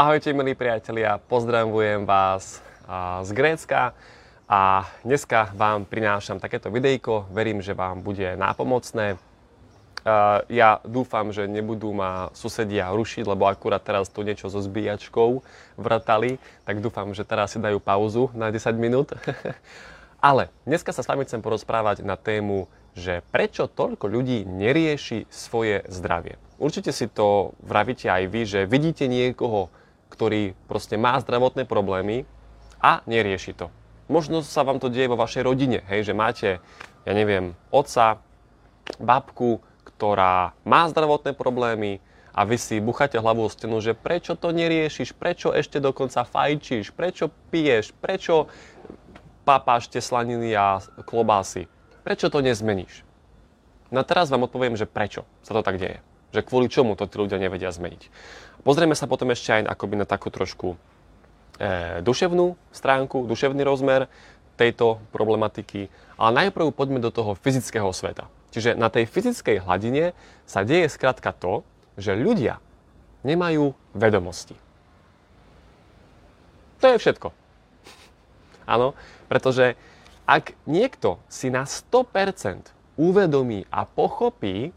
Ahojte milí priatelia, pozdravujem vás z Grécka a dneska vám prinášam takéto videjko, verím, že vám bude nápomocné. Ja dúfam, že nebudú ma susedia rušiť, lebo akurát teraz tu niečo so zbíjačkou vrtali, tak dúfam, že teraz si dajú pauzu na 10 minút. Ale dneska sa s vami chcem porozprávať na tému, že prečo toľko ľudí nerieši svoje zdravie. Určite si to vravíte aj vy, že vidíte niekoho, ktorý proste má zdravotné problémy a nerieši to. Možno sa vám to deje vo vašej rodine, hej, že máte, ja neviem, otca, babku, ktorá má zdravotné problémy a vy si bucháte hlavu o stenu, že prečo to neriešiš, prečo ešte dokonca fajčíš, prečo piješ, prečo papáš tie slaniny a klobásy, prečo to nezmeníš. No teraz vám odpoviem, že prečo sa to tak deje. Že kvôli čomu to tí ľudia nevedia zmeniť. Pozrieme sa potom ešte aj akoby na takú trošku e, duševnú stránku, duševný rozmer tejto problematiky, ale najprv poďme do toho fyzického sveta. Čiže na tej fyzickej hladine sa deje skrátka to, že ľudia nemajú vedomosti. To je všetko. Áno, pretože ak niekto si na 100% uvedomí a pochopí,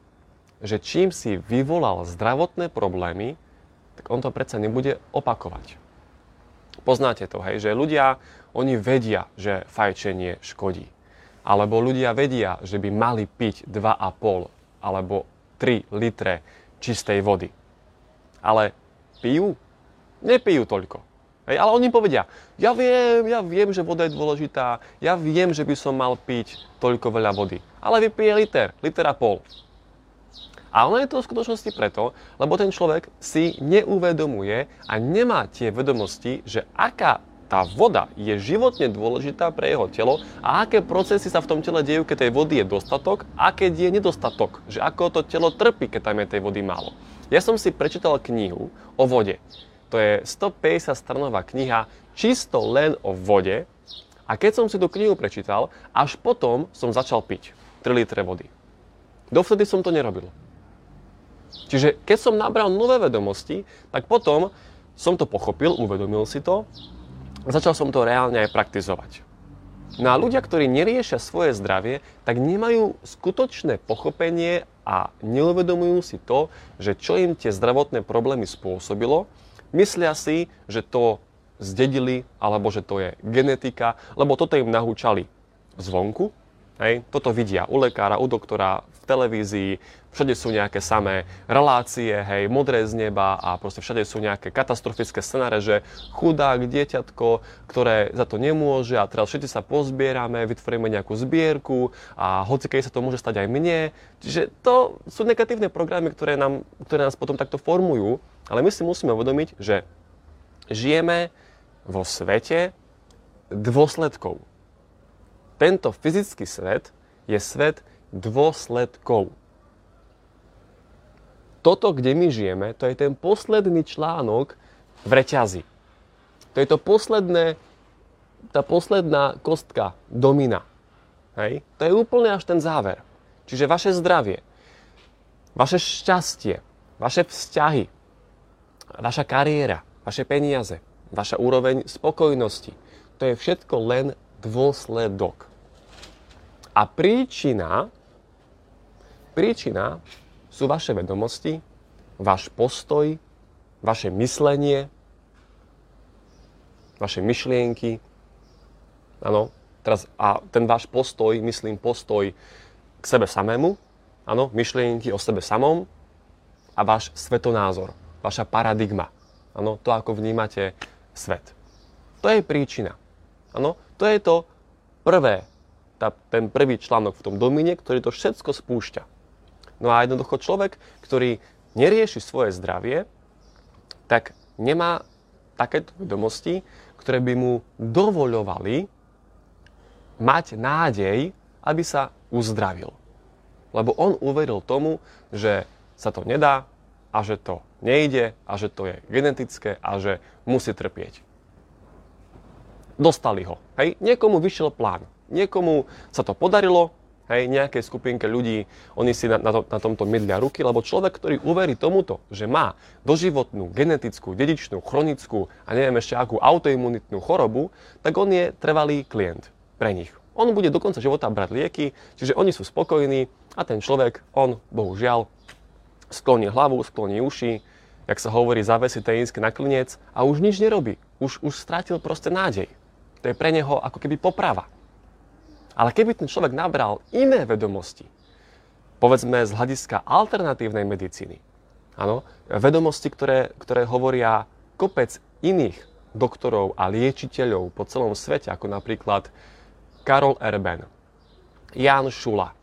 že čím si vyvolal zdravotné problémy, tak on to predsa nebude opakovať. Poznáte to, hej, že ľudia, oni vedia, že fajčenie škodí. Alebo ľudia vedia, že by mali piť 2,5 alebo 3 litre čistej vody. Ale pijú? Nepijú toľko. Hej, ale oni povedia, ja viem, ja viem, že voda je dôležitá, ja viem, že by som mal piť toľko veľa vody. Ale vypije liter, liter a pol. A ono je to v skutočnosti preto, lebo ten človek si neuvedomuje a nemá tie vedomosti, že aká tá voda je životne dôležitá pre jeho telo a aké procesy sa v tom tele dejú, keď tej vody je dostatok a keď je nedostatok. Že ako to telo trpí, keď tam je tej vody málo. Ja som si prečítal knihu o vode. To je 150 stranová kniha čisto len o vode. A keď som si tú knihu prečítal, až potom som začal piť 3 litre vody. Dovtedy som to nerobil. Čiže keď som nabral nové vedomosti, tak potom som to pochopil, uvedomil si to začal som to reálne aj praktizovať. No a ľudia, ktorí neriešia svoje zdravie, tak nemajú skutočné pochopenie a neuvedomujú si to, že čo im tie zdravotné problémy spôsobilo. Myslia si, že to zdedili, alebo že to je genetika, lebo toto im nahúčali zvonku, Hej, toto vidia u lekára, u doktora, v televízii, všade sú nejaké samé relácie, hej, modré z neba a proste všade sú nejaké katastrofické scenáre, že chudák, dieťatko, ktoré za to nemôže a teraz všetci sa pozbierame, vytvoríme nejakú zbierku a hoci keď sa to môže stať aj mne. Čiže to sú negatívne programy, ktoré, nám, ktoré nás potom takto formujú, ale my si musíme uvedomiť, že žijeme vo svete dôsledkov tento fyzický svet je svet dôsledkov. Toto, kde my žijeme, to je ten posledný článok v reťazi. To je to posledné, tá posledná kostka domina. Hej? To je úplne až ten záver. Čiže vaše zdravie, vaše šťastie, vaše vzťahy, vaša kariéra, vaše peniaze, vaša úroveň spokojnosti, to je všetko len dôsledok. A príčina, príčina sú vaše vedomosti, váš postoj, vaše myslenie, vaše myšlienky. Áno, teraz a ten váš postoj, myslím postoj k sebe samému, áno, myšlienky o sebe samom a váš svetonázor, vaša paradigma. Áno, to, ako vnímate svet. To je príčina. Áno, to je to prvé, tá, ten prvý článok v tom domine, ktorý to všetko spúšťa. No a jednoducho človek, ktorý nerieši svoje zdravie, tak nemá takéto vedomosti, ktoré by mu dovoľovali mať nádej, aby sa uzdravil. Lebo on uveril tomu, že sa to nedá a že to nejde a že to je genetické a že musí trpieť. Dostali ho. Hej? Niekomu vyšiel plán. Niekomu sa to podarilo, hej, nejakej skupinke ľudí, oni si na, na, to, na tomto mydlia ruky, lebo človek, ktorý uverí tomuto, že má doživotnú, genetickú, dedičnú, chronickú a neviem ešte akú autoimunitnú chorobu, tak on je trvalý klient pre nich. On bude do konca života brať lieky, čiže oni sú spokojní a ten človek, on bohužiaľ skloní hlavu, skloní uši, jak sa hovorí, zavesí tejínsky na klinec a už nič nerobí. Už, už strátil proste nádej. To je pre neho ako keby poprava. Ale keby ten človek nabral iné vedomosti, povedzme z hľadiska alternatívnej medicíny, áno, vedomosti, ktoré, ktoré hovoria kopec iných doktorov a liečiteľov po celom svete, ako napríklad Karol Erben, Jan Šula,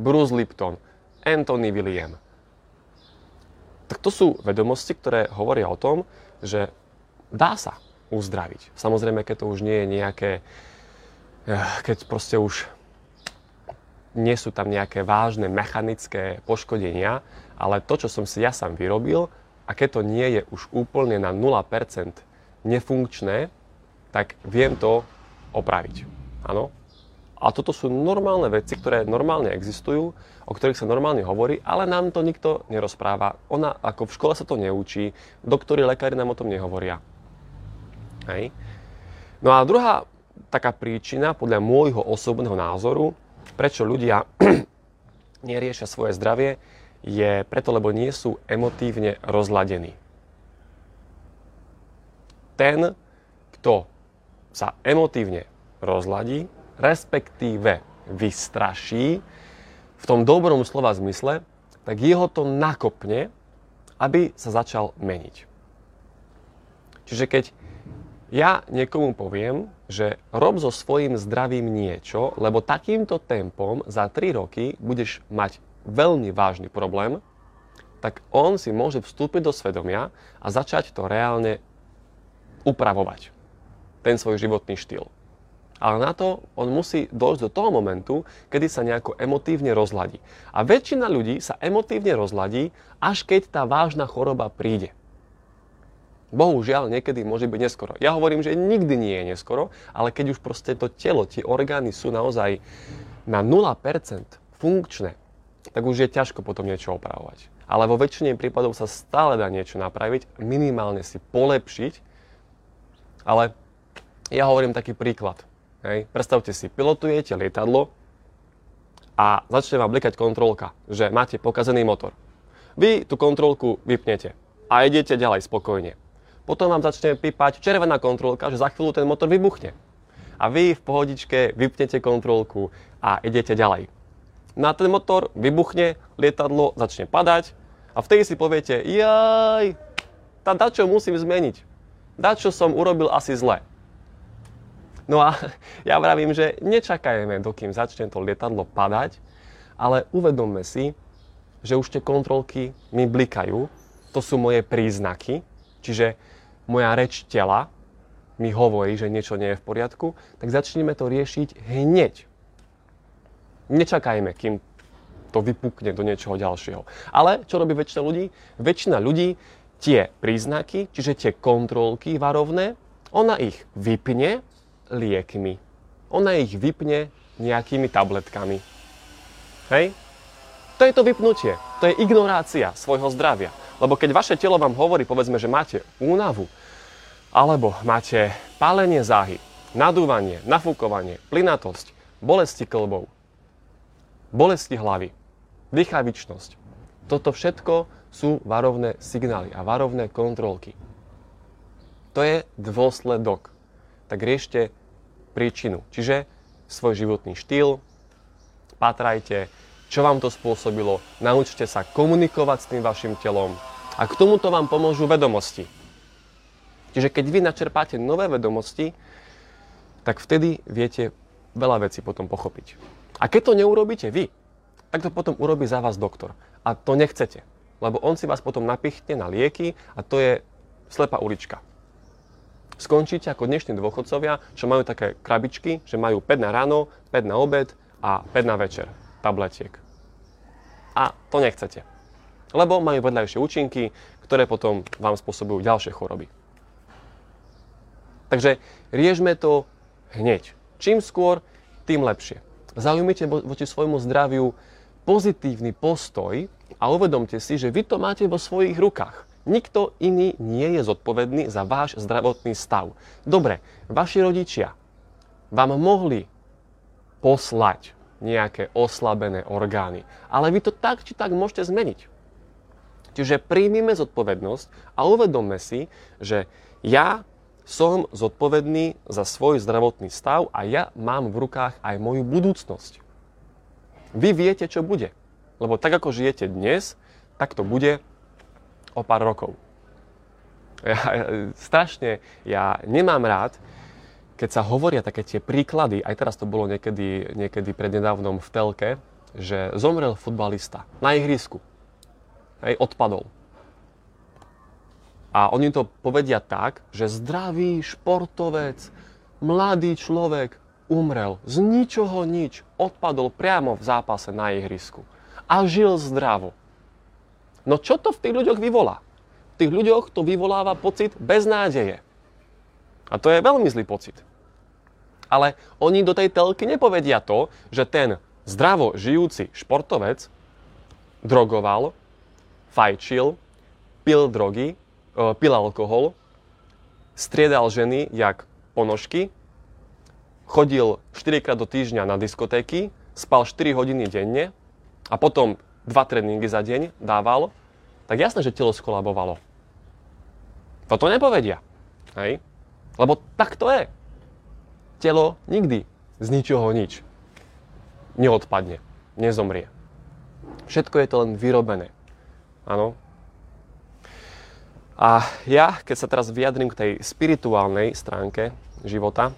Bruce Lipton, Anthony William. Tak to sú vedomosti, ktoré hovoria o tom, že dá sa uzdraviť. Samozrejme, keď to už nie je nejaké keď proste už nie sú tam nejaké vážne mechanické poškodenia, ale to, čo som si ja sám vyrobil, a keď to nie je už úplne na 0% nefunkčné, tak viem to opraviť. Áno? A toto sú normálne veci, ktoré normálne existujú, o ktorých sa normálne hovorí, ale nám to nikto nerozpráva. Ona, ako v škole sa to neučí, doktori, lekári nám o tom nehovoria. Hej. No a druhá taká príčina, podľa môjho osobného názoru, prečo ľudia neriešia svoje zdravie, je preto, lebo nie sú emotívne rozladení. Ten, kto sa emotívne rozladí, respektíve vystraší, v tom dobrom slova zmysle, tak jeho to nakopne, aby sa začal meniť. Čiže keď ja niekomu poviem, že rob so svojím zdravím niečo, lebo takýmto tempom za 3 roky budeš mať veľmi vážny problém, tak on si môže vstúpiť do svedomia a začať to reálne upravovať. Ten svoj životný štýl. Ale na to on musí dojsť do toho momentu, kedy sa nejako emotívne rozladí. A väčšina ľudí sa emotívne rozladí, až keď tá vážna choroba príde. Bohužiaľ, niekedy môže byť neskoro. Ja hovorím, že nikdy nie je neskoro, ale keď už proste to telo, tie orgány sú naozaj na 0% funkčné, tak už je ťažko potom niečo opravovať. Ale vo väčšine prípadov sa stále dá niečo napraviť, minimálne si polepšiť. Ale ja hovorím taký príklad. Hej. Predstavte si, pilotujete lietadlo a začne vám blikať kontrolka, že máte pokazený motor. Vy tú kontrolku vypnete a idete ďalej spokojne potom vám začne pípať červená kontrolka, že za chvíľu ten motor vybuchne. A vy v pohodičke vypnete kontrolku a idete ďalej. Na ten motor vybuchne, lietadlo začne padať a vtedy si poviete, jaj, tá dačo musím zmeniť. Dačo som urobil asi zle. No a ja vravím, že nečakajme, dokým začne to lietadlo padať, ale uvedomme si, že už tie kontrolky mi blikajú, to sú moje príznaky, čiže moja reč tela mi hovorí, že niečo nie je v poriadku, tak začneme to riešiť hneď. Nečakajme, kým to vypukne do niečoho ďalšieho. Ale čo robí väčšina ľudí? Väčšina ľudí tie príznaky, čiže tie kontrolky varovné, ona ich vypne liekmi. Ona ich vypne nejakými tabletkami. Hej? To je to vypnutie. To je ignorácia svojho zdravia. Lebo keď vaše telo vám hovorí, povedzme, že máte únavu, alebo máte pálenie záhy, nadúvanie, nafúkovanie, plynatosť, bolesti klbov, bolesti hlavy, dýchavičnosť. Toto všetko sú varovné signály a varovné kontrolky. To je dôsledok. Tak riešte príčinu, čiže svoj životný štýl, patrajte, čo vám to spôsobilo, naučte sa komunikovať s tým vašim telom a k tomuto vám pomôžu vedomosti. Čiže keď vy načerpáte nové vedomosti, tak vtedy viete veľa vecí potom pochopiť. A keď to neurobíte vy, tak to potom urobí za vás doktor. A to nechcete, lebo on si vás potom napichne na lieky a to je slepá ulička. Skončíte ako dnešní dôchodcovia, čo majú také krabičky, že majú 5 na ráno, 5 na obed a 5 na večer tabletiek. A to nechcete. Lebo majú vedľajšie účinky, ktoré potom vám spôsobujú ďalšie choroby. Takže riešme to hneď. Čím skôr, tým lepšie. Zaujmite voči svojmu zdraviu pozitívny postoj a uvedomte si, že vy to máte vo svojich rukách. Nikto iný nie je zodpovedný za váš zdravotný stav. Dobre, vaši rodičia vám mohli poslať nejaké oslabené orgány, ale vy to tak či tak môžete zmeniť. Čiže príjmime zodpovednosť a uvedomme si, že ja som zodpovedný za svoj zdravotný stav a ja mám v rukách aj moju budúcnosť. Vy viete, čo bude. Lebo tak, ako žijete dnes, tak to bude o pár rokov. Ja, strašne, ja nemám rád, keď sa hovoria také tie príklady, aj teraz to bolo niekedy, niekedy prednedávnom v telke, že zomrel futbalista na ihrisku. Hej, odpadol. A oni to povedia tak, že zdravý športovec, mladý človek umrel z ničoho nič, odpadol priamo v zápase na ihrisku a žil zdravo. No čo to v tých ľuďoch vyvolá? V tých ľuďoch to vyvoláva pocit beznádeje. A to je veľmi zlý pocit. Ale oni do tej telky nepovedia to, že ten zdravo žijúci športovec drogoval, fajčil, pil drogy, e, pil alkohol, striedal ženy jak ponožky chodil 4 krát do týždňa na diskotéky, spal 4 hodiny denne a potom 2 tréningy za deň dával, tak jasné, že telo skolabovalo. Toto nepovedia. Hej? Lebo tak to je. Telo nikdy z ničoho nič neodpadne, nezomrie. Všetko je to len vyrobené. Áno. A ja, keď sa teraz vyjadrím k tej spirituálnej stránke života,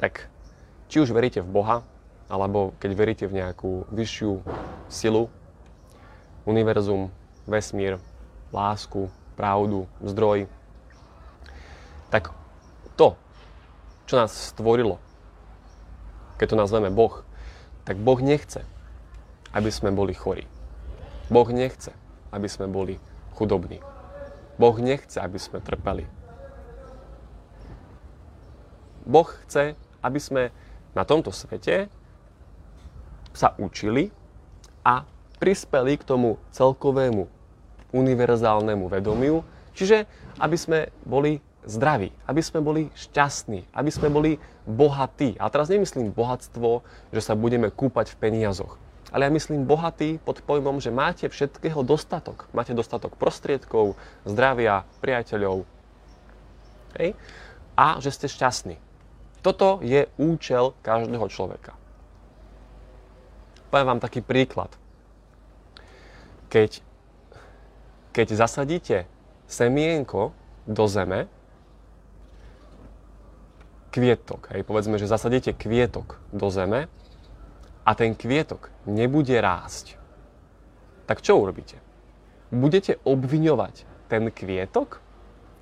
tak či už veríte v Boha, alebo keď veríte v nejakú vyššiu silu, univerzum, vesmír, lásku, pravdu, zdroj, tak to, čo nás stvorilo, keď to nazveme Boh, tak Boh nechce, aby sme boli chorí. Boh nechce, aby sme boli chudobní. Boh nechce, aby sme trpeli. Boh chce, aby sme na tomto svete sa učili a prispeli k tomu celkovému univerzálnemu vedomiu, čiže aby sme boli zdraví, aby sme boli šťastní, aby sme boli bohatí. A teraz nemyslím bohatstvo, že sa budeme kúpať v peniazoch, ale ja myslím bohatý pod pojmom, že máte všetkého dostatok. Máte dostatok prostriedkov, zdravia, priateľov. Hej? A že ste šťastní. Toto je účel každého človeka. Poviem vám taký príklad. Keď, keď zasadíte semienko do zeme, kvietok, hej, povedzme, že zasadíte kvietok do zeme a ten kvietok nebude rásť, tak čo urobíte? Budete obviňovať ten kvietok?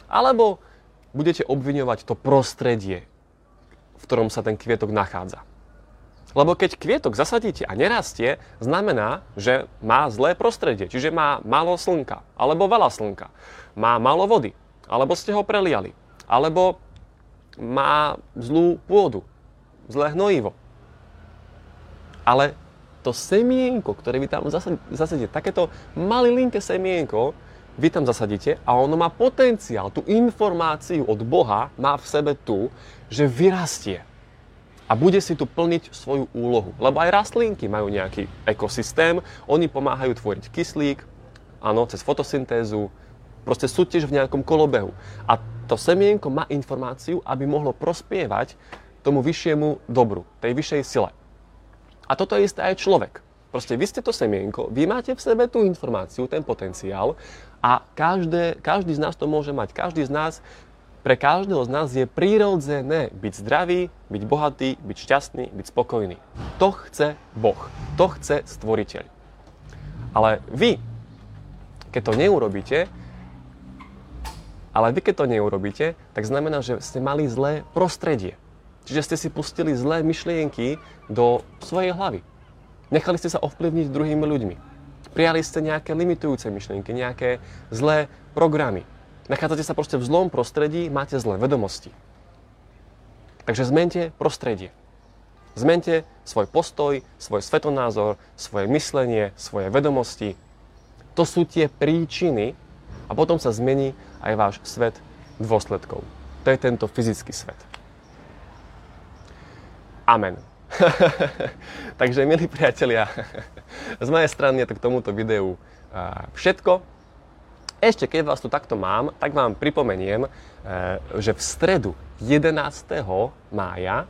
Alebo budete obviňovať to prostredie, v ktorom sa ten kvietok nachádza. Lebo keď kvietok zasadíte a nerastie, znamená, že má zlé prostredie, čiže má málo slnka, alebo veľa slnka, má málo vody, alebo ste ho preliali, alebo má zlú pôdu, zlé hnojivo. Ale to semienko, ktoré vy tam zasadíte, takéto malilinké semienko, vy tam zasadíte a ono má potenciál, tú informáciu od Boha má v sebe tu, že vyrastie a bude si tu plniť svoju úlohu. Lebo aj rastlinky majú nejaký ekosystém, oni pomáhajú tvoriť kyslík, áno, cez fotosyntézu, proste sú tiež v nejakom kolobehu. A to semienko má informáciu, aby mohlo prospievať tomu vyššiemu dobru, tej vyššej sile. A toto je isté aj človek. Proste vy ste to semienko, vy máte v sebe tú informáciu, ten potenciál a každé, každý z nás to môže mať. Každý z nás, pre každého z nás je prírodzené byť zdravý, byť bohatý, byť šťastný, byť spokojný. To chce Boh. To chce stvoriteľ. Ale vy, keď to neurobíte, ale vy keď to neurobíte, tak znamená, že ste mali zlé prostredie. Čiže ste si pustili zlé myšlienky do svojej hlavy. Nechali ste sa ovplyvniť druhými ľuďmi. Prijali ste nejaké limitujúce myšlienky, nejaké zlé programy. Nachádzate sa proste v zlom prostredí, máte zlé vedomosti. Takže zmente prostredie. Zmente svoj postoj, svoj svetonázor, svoje myslenie, svoje vedomosti. To sú tie príčiny a potom sa zmení aj váš svet dôsledkov. To je tento fyzický svet. Amen. Takže, milí priatelia, z mojej strany je to k tomuto videu všetko. Ešte keď vás tu takto mám, tak vám pripomeniem, e, že v stredu 11. mája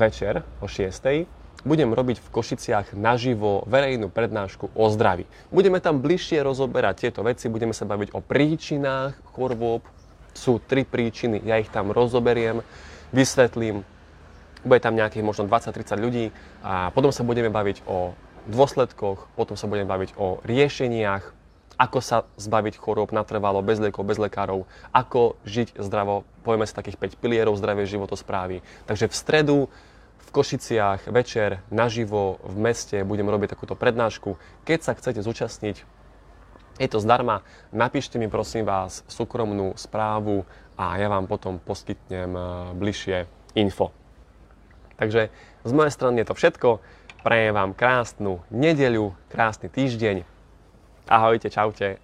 večer o 6. budem robiť v Košiciach naživo verejnú prednášku o zdraví. Budeme tam bližšie rozoberať tieto veci, budeme sa baviť o príčinách chorôb. Sú tri príčiny, ja ich tam rozoberiem, vysvetlím, bude tam nejakých možno 20-30 ľudí a potom sa budeme baviť o dôsledkoch, potom sa budeme baviť o riešeniach, ako sa zbaviť chorób natrvalo, bez liekov, bez lekárov, ako žiť zdravo, povieme si takých 5 pilierov zdravej životosprávy. Takže v stredu v Košiciach večer naživo v meste budem robiť takúto prednášku. Keď sa chcete zúčastniť, je to zdarma, napíšte mi prosím vás súkromnú správu a ja vám potom poskytnem eh, bližšie info. Takže z mojej strany je to všetko. Prajem vám krásnu nedeľu, krásny týždeň. Ahojte, čaute.